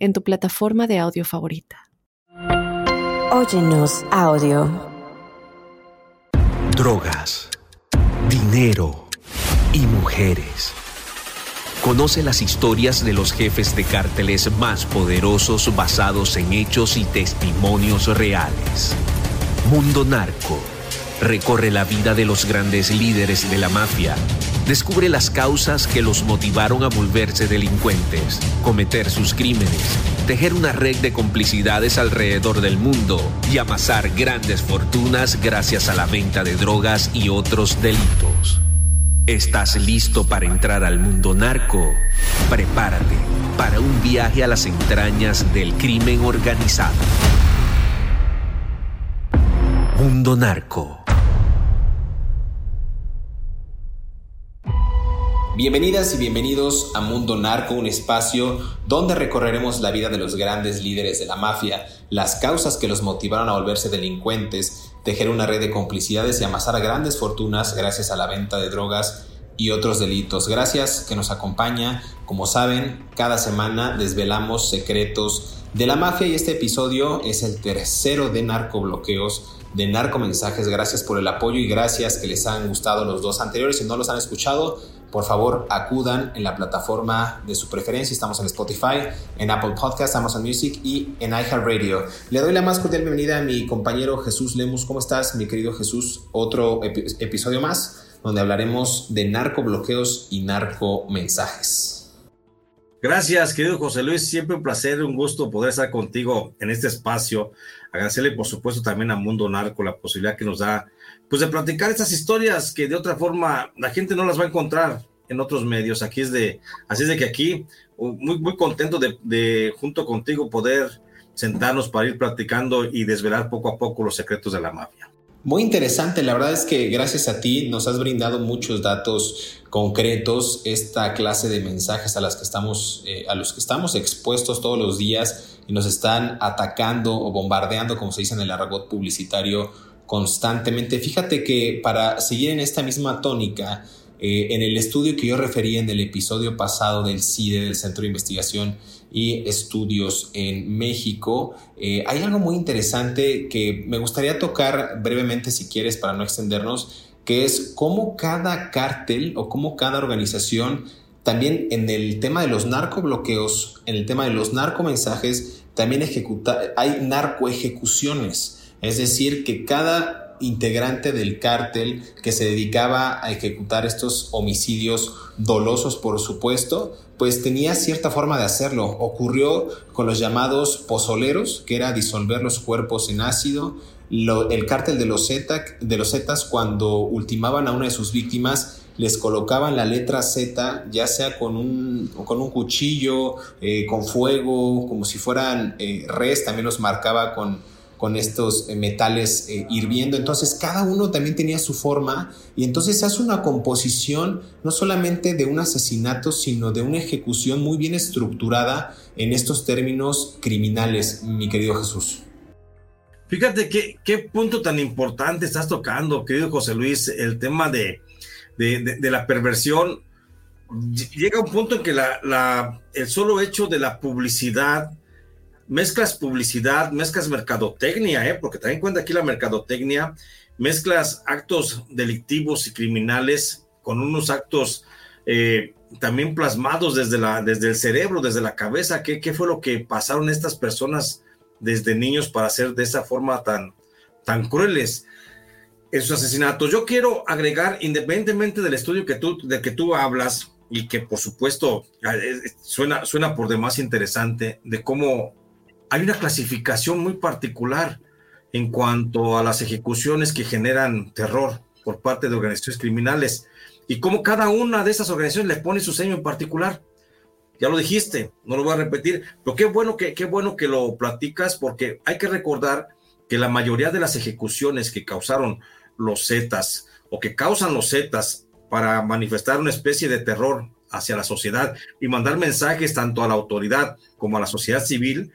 en tu plataforma de audio favorita. Óyenos audio. Drogas, dinero y mujeres. Conoce las historias de los jefes de cárteles más poderosos basados en hechos y testimonios reales. Mundo Narco recorre la vida de los grandes líderes de la mafia Descubre las causas que los motivaron a volverse delincuentes, cometer sus crímenes, tejer una red de complicidades alrededor del mundo y amasar grandes fortunas gracias a la venta de drogas y otros delitos. ¿Estás listo para entrar al mundo narco? Prepárate para un viaje a las entrañas del crimen organizado. Mundo Narco Bienvenidas y bienvenidos a Mundo Narco, un espacio donde recorreremos la vida de los grandes líderes de la mafia, las causas que los motivaron a volverse delincuentes, tejer una red de complicidades y amasar grandes fortunas gracias a la venta de drogas y otros delitos. Gracias que nos acompaña. Como saben, cada semana desvelamos secretos de la mafia y este episodio es el tercero de narcobloqueos de narcomensajes. Gracias por el apoyo y gracias que les han gustado los dos anteriores. Si no los han escuchado, por favor acudan en la plataforma de su preferencia. Estamos en Spotify, en Apple Podcast, Amazon Music y en iHeartRadio. Le doy la más cordial bienvenida a mi compañero Jesús Lemus. ¿Cómo estás, mi querido Jesús? Otro episodio más donde hablaremos de narcobloqueos y narcomensajes. Gracias, querido José Luis. Siempre un placer, un gusto poder estar contigo en este espacio. Agradecerle, por supuesto, también a Mundo Narco la posibilidad que nos da pues de platicar estas historias que de otra forma la gente no las va a encontrar en otros medios. Aquí es de, así es de que aquí, muy, muy contento de, junto contigo poder sentarnos para ir platicando y desvelar poco a poco los secretos de la mafia. Muy interesante, la verdad es que gracias a ti nos has brindado muchos datos concretos, esta clase de mensajes a, las que estamos, eh, a los que estamos expuestos todos los días y nos están atacando o bombardeando, como se dice en el argot publicitario, constantemente. Fíjate que para seguir en esta misma tónica, eh, en el estudio que yo referí en el episodio pasado del CIDE, del Centro de Investigación y Estudios en México, eh, hay algo muy interesante que me gustaría tocar brevemente si quieres para no extendernos, que es cómo cada cártel o cómo cada organización, también en el tema de los narcobloqueos, en el tema de los narcomensajes, también ejecuta, hay narcoejecuciones. Es decir, que cada integrante del cártel que se dedicaba a ejecutar estos homicidios dolosos, por supuesto, pues tenía cierta forma de hacerlo. Ocurrió con los llamados pozoleros, que era disolver los cuerpos en ácido. el cártel de los, de los Zetas, cuando ultimaban a una de sus víctimas, les colocaban la letra Z, ya sea con un, con un cuchillo, eh, con fuego, como si fueran eh, res, también los marcaba con, con estos eh, metales eh, hirviendo. Entonces cada uno también tenía su forma y entonces se hace una composición no solamente de un asesinato, sino de una ejecución muy bien estructurada en estos términos criminales, mi querido Jesús. Fíjate qué, qué punto tan importante estás tocando, querido José Luis, el tema de, de, la perversión. Llega un punto en que la, el solo hecho de la publicidad mezclas publicidad, mezclas mercadotecnia, ¿eh? porque también cuenta aquí la mercadotecnia, mezclas actos delictivos y criminales con unos actos eh, también plasmados desde, la, desde el cerebro, desde la cabeza. ¿Qué, ¿Qué fue lo que pasaron estas personas desde niños para ser de esa forma tan, tan crueles? Esos asesinatos. Yo quiero agregar, independientemente del estudio que tú, de que tú hablas, y que por supuesto eh, suena, suena por demás interesante, de cómo hay una clasificación muy particular en cuanto a las ejecuciones que generan terror por parte de organizaciones criminales y cómo cada una de esas organizaciones le pone su sello en particular. ya lo dijiste, no lo voy a repetir, pero qué bueno que, qué bueno que lo platicas porque hay que recordar que la mayoría de las ejecuciones que causaron los Zetas o que causan los Zetas para manifestar una especie de terror hacia la sociedad y mandar mensajes tanto a la autoridad como a la sociedad civil,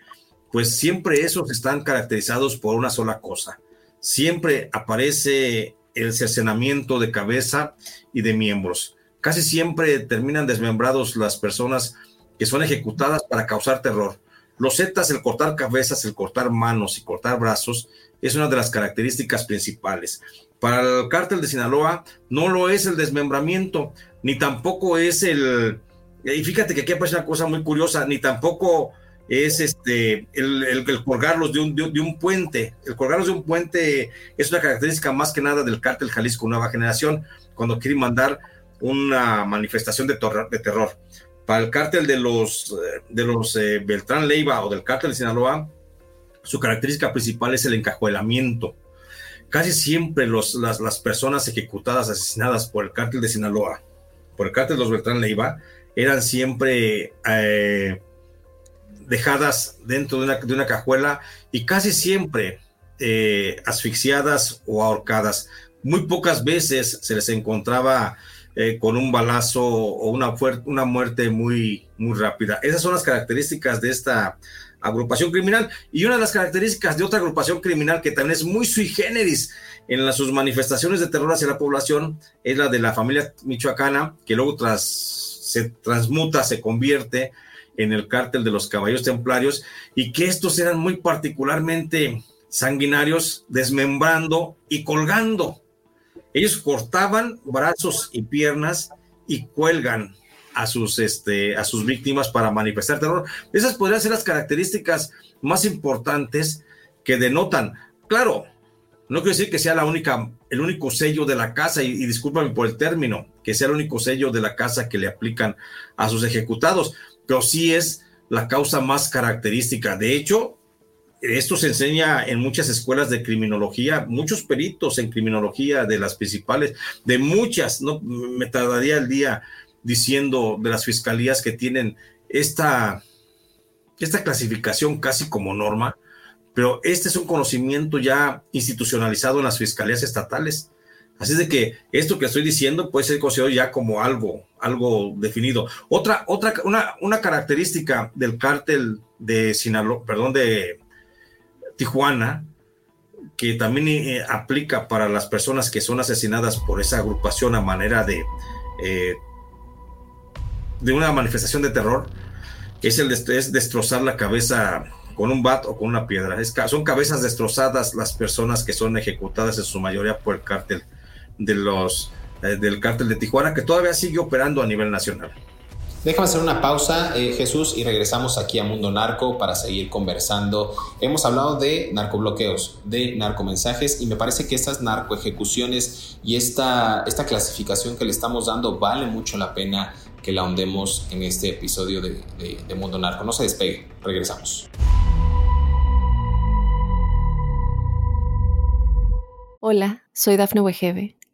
pues siempre esos están caracterizados por una sola cosa. Siempre aparece el cercenamiento de cabeza y de miembros. Casi siempre terminan desmembrados las personas que son ejecutadas para causar terror. Los Zetas, el cortar cabezas, el cortar manos y cortar brazos, es una de las características principales. Para el cártel de Sinaloa no lo es el desmembramiento, ni tampoco es el... Y fíjate que aquí aparece una cosa muy curiosa, ni tampoco es este el, colgarlos de un, de, un, puente. El colgarlos de un puente es una característica más que nada del cártel Jalisco Nueva Generación, cuando quieren mandar una manifestación de, de terror. Para el cártel de los, de los eh, Beltrán Leiva o del cártel de Sinaloa, su característica principal es el encajuelamiento. Casi siempre los, las, las, personas ejecutadas, asesinadas por el cártel de Sinaloa, por el cártel de los Beltrán Leiva, eran siempre eh, dejadas dentro de una, de una, cajuela y casi siempre eh, asfixiadas o ahorcadas. Muy pocas veces se les encontraba eh, con un balazo o una, una muerte muy, muy rápida. Esas son las características de esta agrupación criminal y una de las características de otra agrupación criminal que también es muy sui generis en las, sus manifestaciones de terror hacia la población es la de la familia michoacana que luego tras, se transmuta, se convierte en el cártel de los caballos templarios y que estos eran muy particularmente sanguinarios, desmembrando y colgando ellos cortaban brazos y piernas y cuelgan a sus, este, a sus víctimas para manifestar terror. Esas podrían ser las características más importantes que denotan. Claro, no quiero decir que sea la única, el único sello de la casa, y, y discúlpame por el término, que sea el único sello de la casa que le aplican a sus ejecutados, pero sí es la causa más característica. De hecho, esto se enseña en muchas escuelas de criminología, muchos peritos en criminología de las principales, de muchas, no me tardaría el día diciendo de las fiscalías que tienen esta, esta clasificación casi como norma, pero este es un conocimiento ya institucionalizado en las fiscalías estatales. Así de que esto que estoy diciendo puede ser considerado ya como algo, algo definido. Otra, otra, una, una característica del cártel de Sinaloa, perdón, de, Tijuana, que también eh, aplica para las personas que son asesinadas por esa agrupación a manera de, eh, de una manifestación de terror, es el es destrozar la cabeza con un bat o con una piedra. son cabezas destrozadas las personas que son ejecutadas en su mayoría por el cártel de los, eh, del cártel de Tijuana, que todavía sigue operando a nivel nacional. Déjame hacer una pausa, eh, Jesús, y regresamos aquí a Mundo Narco para seguir conversando. Hemos hablado de narcobloqueos, de narcomensajes, y me parece que estas narcoejecuciones y esta, esta clasificación que le estamos dando vale mucho la pena que la hundemos en este episodio de, de Mundo Narco. No se despegue, regresamos. Hola, soy Dafne Wegebe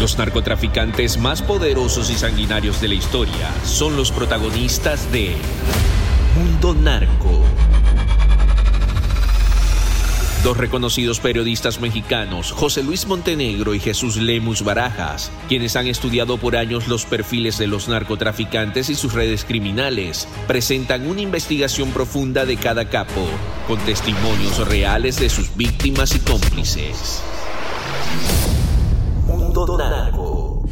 Los narcotraficantes más poderosos y sanguinarios de la historia son los protagonistas de Mundo Narco. Dos reconocidos periodistas mexicanos, José Luis Montenegro y Jesús Lemus Barajas, quienes han estudiado por años los perfiles de los narcotraficantes y sus redes criminales, presentan una investigación profunda de cada capo, con testimonios reales de sus víctimas y cómplices. Narco.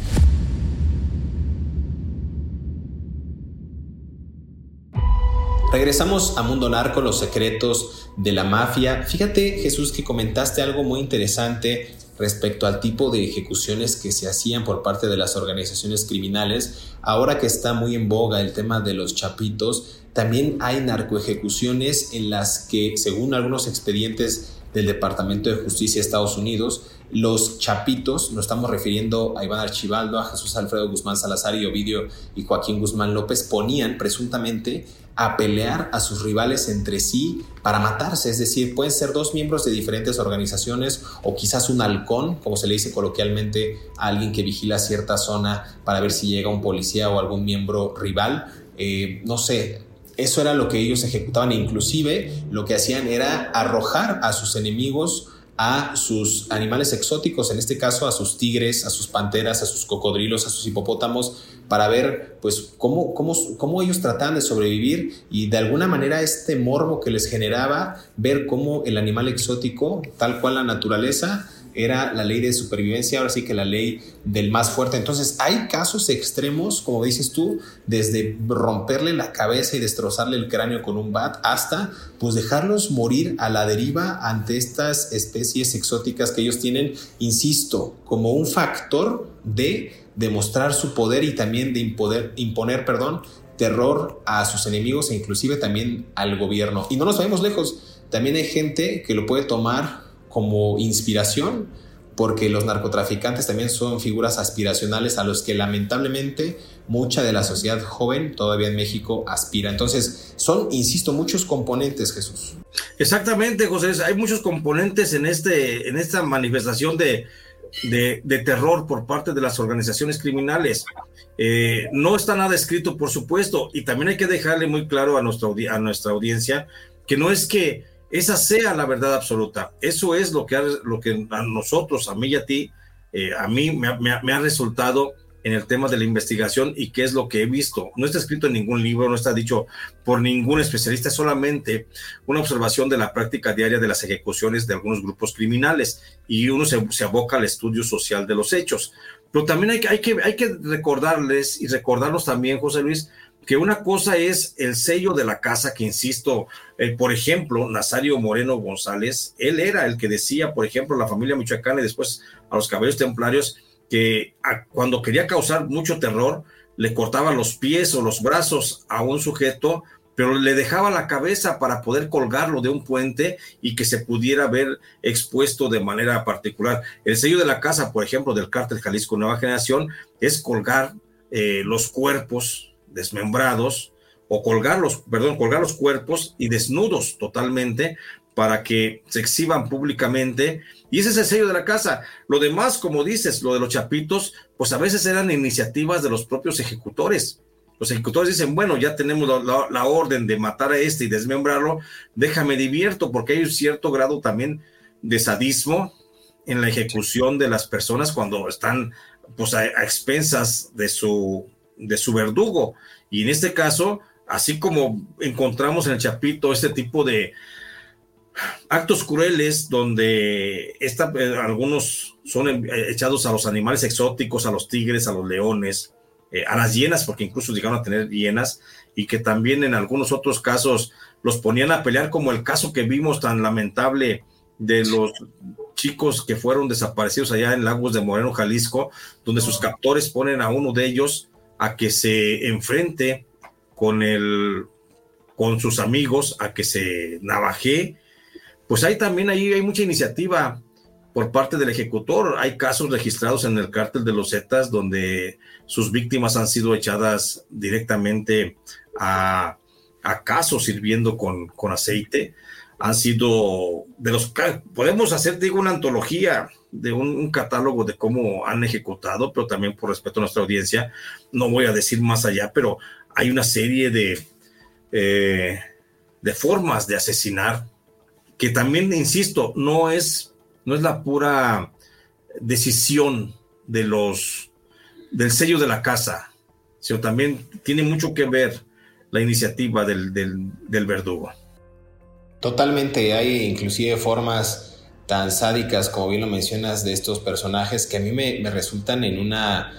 Regresamos a Mundo Narco, los secretos de la mafia. Fíjate, Jesús, que comentaste algo muy interesante respecto al tipo de ejecuciones que se hacían por parte de las organizaciones criminales, ahora que está muy en boga el tema de los chapitos, también hay narcoejecuciones en las que, según algunos expedientes del Departamento de Justicia de Estados Unidos, los chapitos, nos estamos refiriendo a Iván Archibaldo, a Jesús Alfredo Guzmán Salazar y Ovidio y Joaquín Guzmán López, ponían presuntamente a pelear a sus rivales entre sí para matarse, es decir, pueden ser dos miembros de diferentes organizaciones o quizás un halcón, como se le dice coloquialmente a alguien que vigila cierta zona para ver si llega un policía o algún miembro rival. Eh, no sé, eso era lo que ellos ejecutaban, inclusive lo que hacían era arrojar a sus enemigos a sus animales exóticos, en este caso a sus tigres, a sus panteras, a sus cocodrilos, a sus hipopótamos, para ver pues cómo, cómo, cómo ellos trataban de sobrevivir y de alguna manera este morbo que les generaba ver cómo el animal exótico, tal cual la naturaleza, era la ley de supervivencia, ahora sí que la ley del más fuerte. Entonces hay casos extremos, como dices tú, desde romperle la cabeza y destrozarle el cráneo con un bat hasta pues dejarlos morir a la deriva ante estas especies exóticas que ellos tienen, insisto, como un factor de demostrar su poder y también de imponer, terror a sus enemigos e inclusive también al gobierno. Y no nos vayamos lejos, también hay gente que lo puede tomar como inspiración, porque los narcotraficantes también son figuras aspiracionales a los que lamentablemente mucha de la sociedad joven todavía en México aspira. Entonces, son, insisto, muchos componentes, Jesús. Exactamente, José. Hay muchos componentes en, este, en esta manifestación de, de, terror por parte de las organizaciones criminales. Eh, no está nada escrito, por supuesto, y también hay que dejarle muy claro a a nuestra audiencia que no es que esa sea la verdad absoluta. Eso es lo que, lo que a nosotros, a mí y a ti, eh, a mí me, ha resultado en el tema de la investigación y qué es lo que he visto. No está escrito en ningún libro, no está dicho por ningún especialista, es solamente una observación de la práctica diaria de las ejecuciones de algunos grupos criminales y uno se, se aboca al estudio social de los hechos. Pero también hay hay, que, hay que recordarles y recordarnos también, José Luis, que una cosa es el sello de la casa, que insisto, eh, por ejemplo, Nazario Moreno González, él era el que decía, por ejemplo, la familia michoacana y después a los caballeros templarios, que cuando quería causar mucho terror, le cortaba los pies o los brazos a un sujeto, pero le dejaba la cabeza para poder colgarlo de un puente y que se pudiera ver expuesto de manera particular. El sello de la casa, por ejemplo, del cártel Jalisco Nueva Generación, es colgar eh, los cuerpos desmembrados o colgar los, perdón, colgar los cuerpos y desnudos totalmente para que se exhiban públicamente. Y ese es el sello de la casa. Lo demás, como dices, lo de los chapitos, pues a veces eran iniciativas de los propios ejecutores. Los ejecutores dicen, bueno, ya tenemos la, orden de matar a este y desmembrarlo, déjame divierto, porque hay un cierto grado también de sadismo en la ejecución de las personas cuando están pues a expensas de su de su verdugo. Y en este caso, así como encontramos en el Chapito este tipo de actos crueles donde esta, eh, algunos son eh, echados a los animales exóticos, a los tigres, a los leones, eh, a las hienas, porque incluso llegaron a tener hienas, y que también en algunos otros casos los ponían a pelear, como el caso que vimos tan lamentable de los chicos que fueron desaparecidos allá en Lagos de Moreno, Jalisco, donde sus captores ponen a uno de ellos a que se enfrente con el con sus amigos, a que se navaje, pues hay también ahí hay mucha iniciativa por parte del ejecutor. Hay casos registrados en el cártel de los Zetas donde sus víctimas han sido echadas directamente a, a sirviendo con, con aceite. Han sido de los podemos hacer, digo, una antología de un, catálogo de cómo han ejecutado, pero también por respeto a nuestra audiencia, no voy a decir más allá, pero hay una serie de, eh, de formas de asesinar que también, insisto, no es, no es la pura decisión de los, del sello de la casa, sino también tiene mucho que ver la iniciativa del, del verdugo. Totalmente, hay inclusive formas tan sádicas, como bien lo mencionas, de estos personajes que a mí me, resultan en una,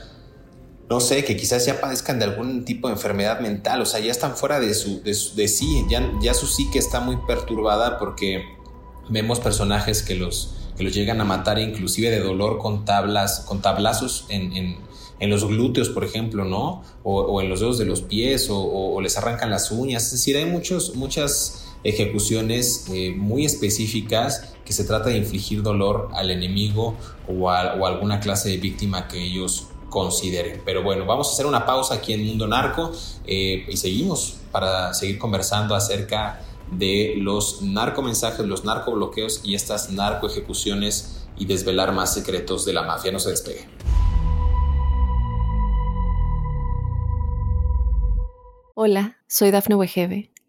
no sé, que quizás ya padezcan de algún tipo de enfermedad mental, o sea, ya están fuera de, su, de, sí, ya, ya su psique está muy perturbada porque vemos personajes que los, que los llegan a matar inclusive de dolor con tablas, con tablazos en, en los glúteos, por ejemplo, ¿no? O, en los dedos de los pies, o, les arrancan las uñas. Es decir, hay muchos, muchas ejecuciones eh, muy específicas que se trata de infligir dolor al enemigo o a, alguna clase de víctima que ellos consideren. Pero bueno, vamos a hacer una pausa aquí en Mundo Narco eh, y seguimos para seguir conversando acerca de los narcomensajes, los narcobloqueos y estas narcoejecuciones y desvelar más secretos de la mafia. No se despegue. Hola, soy Dafne Wegebe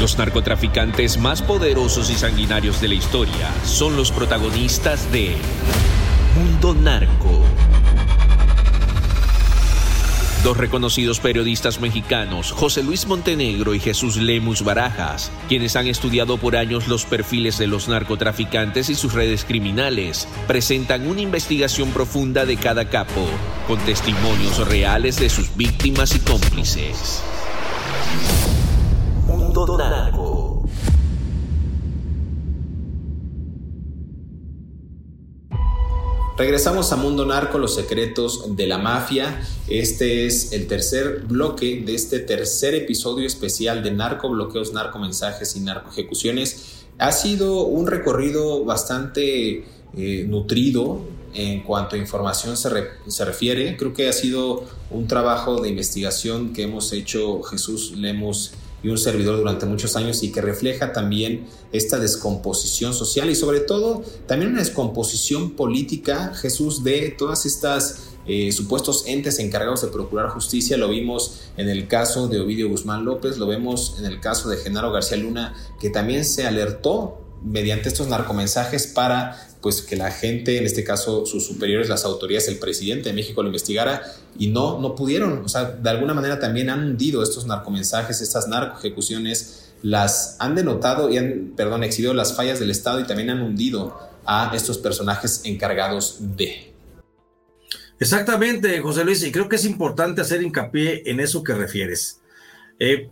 Los narcotraficantes más poderosos y sanguinarios de la historia son los protagonistas de Mundo Narco Dos reconocidos periodistas mexicanos, José Luis Montenegro y Jesús Lemus Barajas, quienes han estudiado por años los perfiles de los narcotraficantes y sus redes criminales, presentan una investigación profunda de cada capo, con testimonios reales de sus víctimas y cómplices. Mundo Narco. Regresamos a Mundo Narco, los secretos de la mafia. Este es el tercer bloque de este tercer episodio especial de narco bloqueos, narco mensajes y narco ejecuciones. Ha sido un recorrido bastante eh, nutrido en cuanto a información se, refiere. Creo que ha sido un trabajo de investigación que hemos hecho Jesús Lemos y un servidor durante muchos años y que refleja también esta descomposición social y sobre todo también una descomposición política, Jesús, de todas estas eh, supuestos entes encargados de procurar justicia. Lo vimos en el caso de Ovidio Guzmán López, lo vemos en el caso de Genaro García Luna, que también se alertó mediante estos narcomensajes para pues que la gente, en este caso sus superiores, las autoridades, el presidente de México lo investigara y no, no pudieron. O sea, de alguna manera también han hundido estos narcomensajes, estas narcoejecuciones, las han denotado y han, perdón, exhibido las fallas del Estado y también han hundido a estos personajes encargados de. Exactamente, José Luis, y creo que es importante hacer hincapié en eso que refieres. Eh,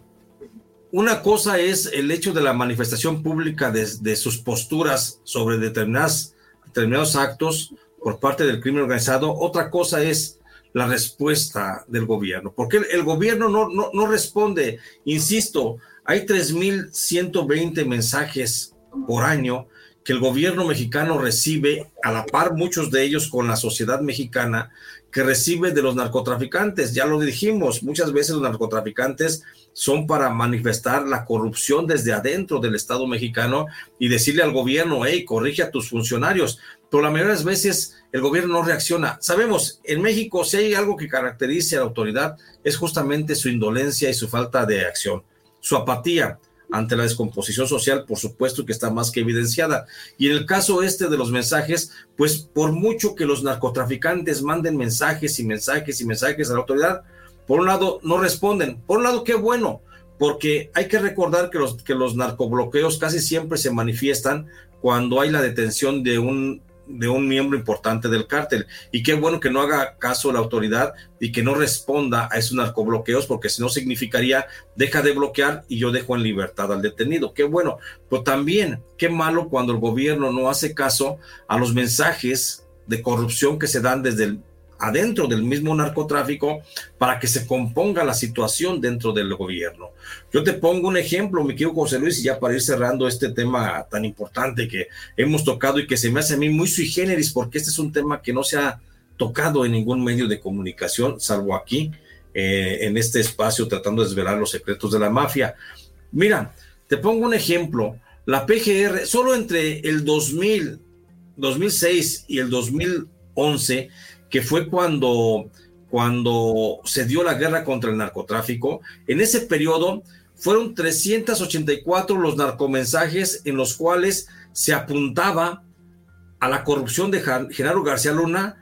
una cosa es el hecho de la manifestación pública de, de sus posturas sobre determinadas determinados actos por parte del crimen organizado. Otra cosa es la respuesta del gobierno, porque el, gobierno no, no, no, responde. Insisto, hay 3.120 mensajes por año que el gobierno mexicano recibe, a la par muchos de ellos con la sociedad mexicana, que recibe de los narcotraficantes. Ya lo dijimos, muchas veces los narcotraficantes son para manifestar la corrupción desde adentro del Estado mexicano y decirle al gobierno, hey, corrige a tus funcionarios. Pero la mayoría de las veces el gobierno no reacciona. Sabemos, en México, si hay algo que caracteriza a la autoridad, es justamente su indolencia y su falta de acción, su apatía ante la descomposición social, por supuesto que está más que evidenciada. Y en el caso este de los mensajes, pues por mucho que los narcotraficantes manden mensajes y mensajes y mensajes a la autoridad, por un lado, no responden. Por un lado, qué bueno, porque hay que recordar que los, que los narcobloqueos casi siempre se manifiestan cuando hay la detención de un, de un miembro importante del cártel. Y qué bueno que no haga caso la autoridad y que no responda a esos narcobloqueos, porque si no significaría deja de bloquear y yo dejo en libertad al detenido. Qué bueno. Pero también, qué malo cuando el gobierno no hace caso a los mensajes de corrupción que se dan desde el adentro del mismo narcotráfico para que se componga la situación dentro del gobierno. Yo te pongo un ejemplo, mi querido José Luis, y ya para ir cerrando este tema tan importante que hemos tocado y que se me hace a mí muy sui generis, porque este es un tema que no se ha tocado en ningún medio de comunicación, salvo aquí, eh, en este espacio, tratando de desvelar los secretos de la mafia. Mira, te pongo un ejemplo. La PGR, solo entre el 2000, 2006 y el 2011, que fue cuando, cuando se dio la guerra contra el narcotráfico. En ese periodo fueron 384 los narcomensajes en los cuales se apuntaba a la corrupción de Genaro García Luna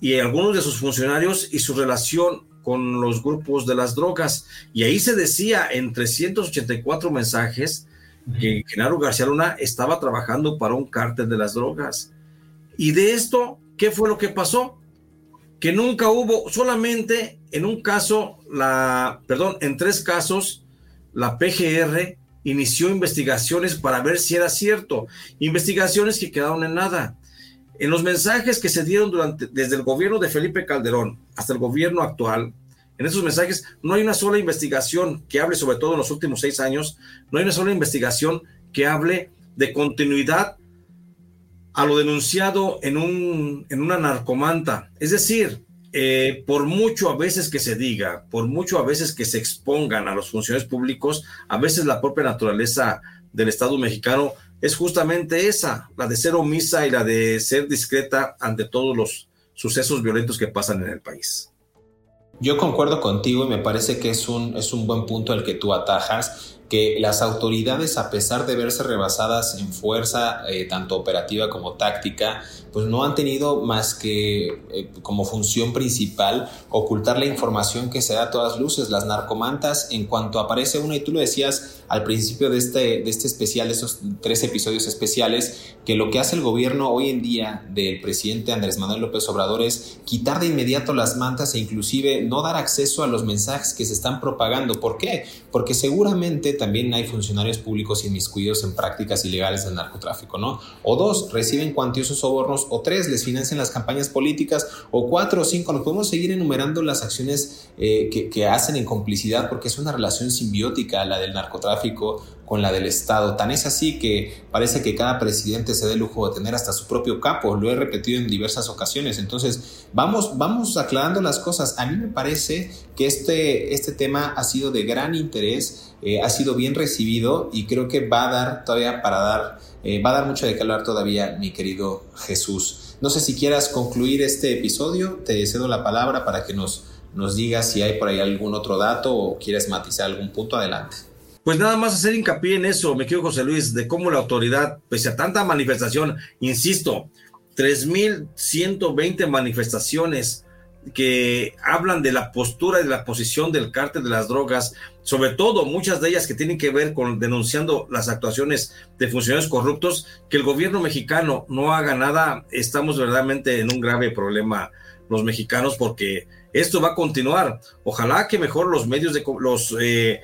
y algunos de sus funcionarios y su relación con los grupos de las drogas. Y ahí se decía en 384 mensajes que Genaro García Luna estaba trabajando para un cártel de las drogas. Y de esto, ¿qué fue lo que pasó? Que nunca hubo, solamente en un caso, la, perdón, en tres casos, la PGR inició investigaciones para ver si era cierto. Investigaciones que quedaron en nada. En los mensajes que se dieron durante, desde el gobierno de Felipe Calderón hasta el gobierno actual, en esos mensajes no hay una sola investigación que hable, sobre todo en los últimos seis años, no hay una sola investigación que hable de continuidad a lo denunciado en, un, en una narcomanta. Es decir, eh, por mucho a veces que se diga, por mucho a veces que se expongan a los funcionarios públicos, a veces la propia naturaleza del Estado mexicano es justamente esa, la de ser omisa y la de ser discreta ante todos los sucesos violentos que pasan en el país. Yo concuerdo contigo y me parece que es un, es un buen punto el que tú atajas que las autoridades, a pesar de verse rebasadas en fuerza, eh, tanto operativa como táctica, pues no han tenido más que eh, como función principal ocultar la información que se da a todas luces. Las narcomantas, en cuanto aparece una, y tú lo decías al principio de este, de este especial, de esos tres episodios especiales, que lo que hace el gobierno hoy en día del presidente Andrés Manuel López Obrador es quitar de inmediato las mantas e inclusive no dar acceso a los mensajes que se están propagando. ¿Por qué? Porque seguramente también hay funcionarios públicos inmiscuidos en prácticas ilegales del narcotráfico, ¿no? O dos, reciben cuantiosos sobornos, o tres, les financian las campañas políticas, o cuatro o cinco, nos podemos seguir enumerando las acciones eh, que, hacen en complicidad porque es una relación simbiótica la del narcotráfico con la del Estado. Tan es así que parece que cada presidente se dé el lujo de tener hasta su propio capo. Lo he repetido en diversas ocasiones. Entonces, vamos, vamos aclarando las cosas. A mí me parece que este, este tema ha sido de gran interés, eh, ha sido bien recibido y creo que va a dar todavía para dar, eh, va a dar mucho de qué hablar todavía, mi querido Jesús. No sé si quieras concluir este episodio. Te cedo la palabra para que nos, nos digas si hay por ahí algún otro dato o quieres matizar algún punto. Adelante. Pues nada más hacer hincapié en eso, me quiero José Luis, de cómo la autoridad, pese a tanta manifestación, insisto, 3.120 manifestaciones que hablan de la postura y de la posición del cártel de las drogas, sobre todo muchas de ellas que tienen que ver con denunciando las actuaciones de funcionarios corruptos, que el gobierno mexicano no haga nada, estamos verdaderamente en un grave problema los mexicanos porque esto va a continuar. Ojalá que mejor los medios de los eh,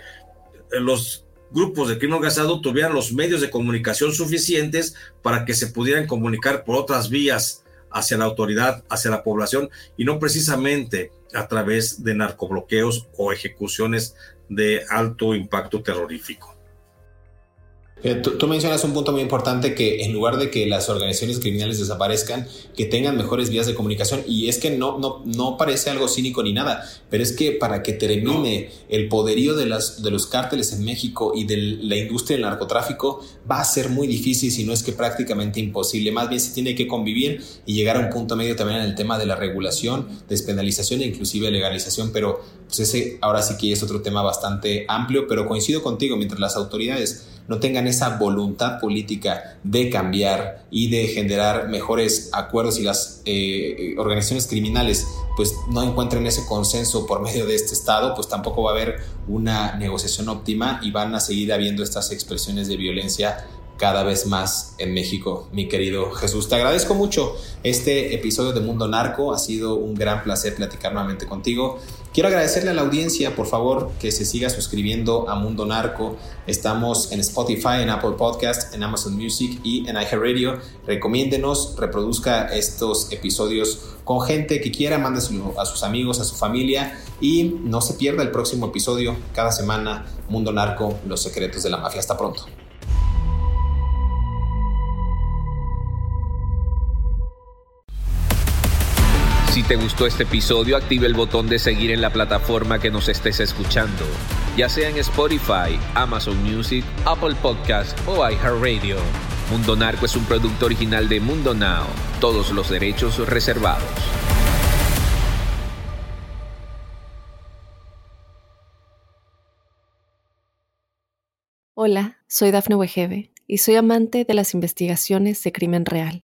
los grupos de crimen organizado tuvieran los medios de comunicación suficientes para que se pudieran comunicar por otras vías hacia la autoridad, hacia la población y no precisamente a través de narcobloqueos o ejecuciones de alto impacto terrorífico. Eh, tú, mencionas un punto muy importante que en lugar de que las organizaciones criminales desaparezcan, que tengan mejores vías de comunicación. Y es que no, no, no parece algo cínico ni nada, pero es que para que termine el poderío de, las, de los cárteles en México y de la industria del narcotráfico, va a ser muy difícil, si no es que prácticamente imposible. Más bien se tiene que convivir y llegar a un punto medio también en el tema de la regulación, despenalización e inclusive legalización. Pero pues ese ahora sí que es otro tema bastante amplio, pero coincido contigo, mientras las autoridades no tengan esa voluntad política de cambiar y de generar mejores acuerdos y las eh, organizaciones criminales pues no encuentren ese consenso por medio de este Estado, pues tampoco va a haber una negociación óptima y van a seguir habiendo estas expresiones de violencia cada vez más en México, mi querido Jesús. Te agradezco mucho este episodio de Mundo Narco, ha sido un gran placer platicar nuevamente contigo. Quiero agradecerle a la audiencia, por favor, que se siga suscribiendo a Mundo Narco. Estamos en Spotify, en Apple Podcast, en Amazon Music y en iHeartRadio. Recomiéndenos, reproduzca estos episodios con gente que quiera, mándeselo a sus amigos, a su familia y no se pierda el próximo episodio cada semana. Mundo Narco, los secretos de la mafia. Hasta pronto. Si te gustó este episodio, active el botón de seguir en la plataforma que nos estés escuchando, ya sea en Spotify, Amazon Music, Apple Podcast o iHeartRadio. Mundo Narco es un producto original de Mundo Now, todos los derechos reservados. Hola, soy Dafne Wegebe y soy amante de las investigaciones de crimen real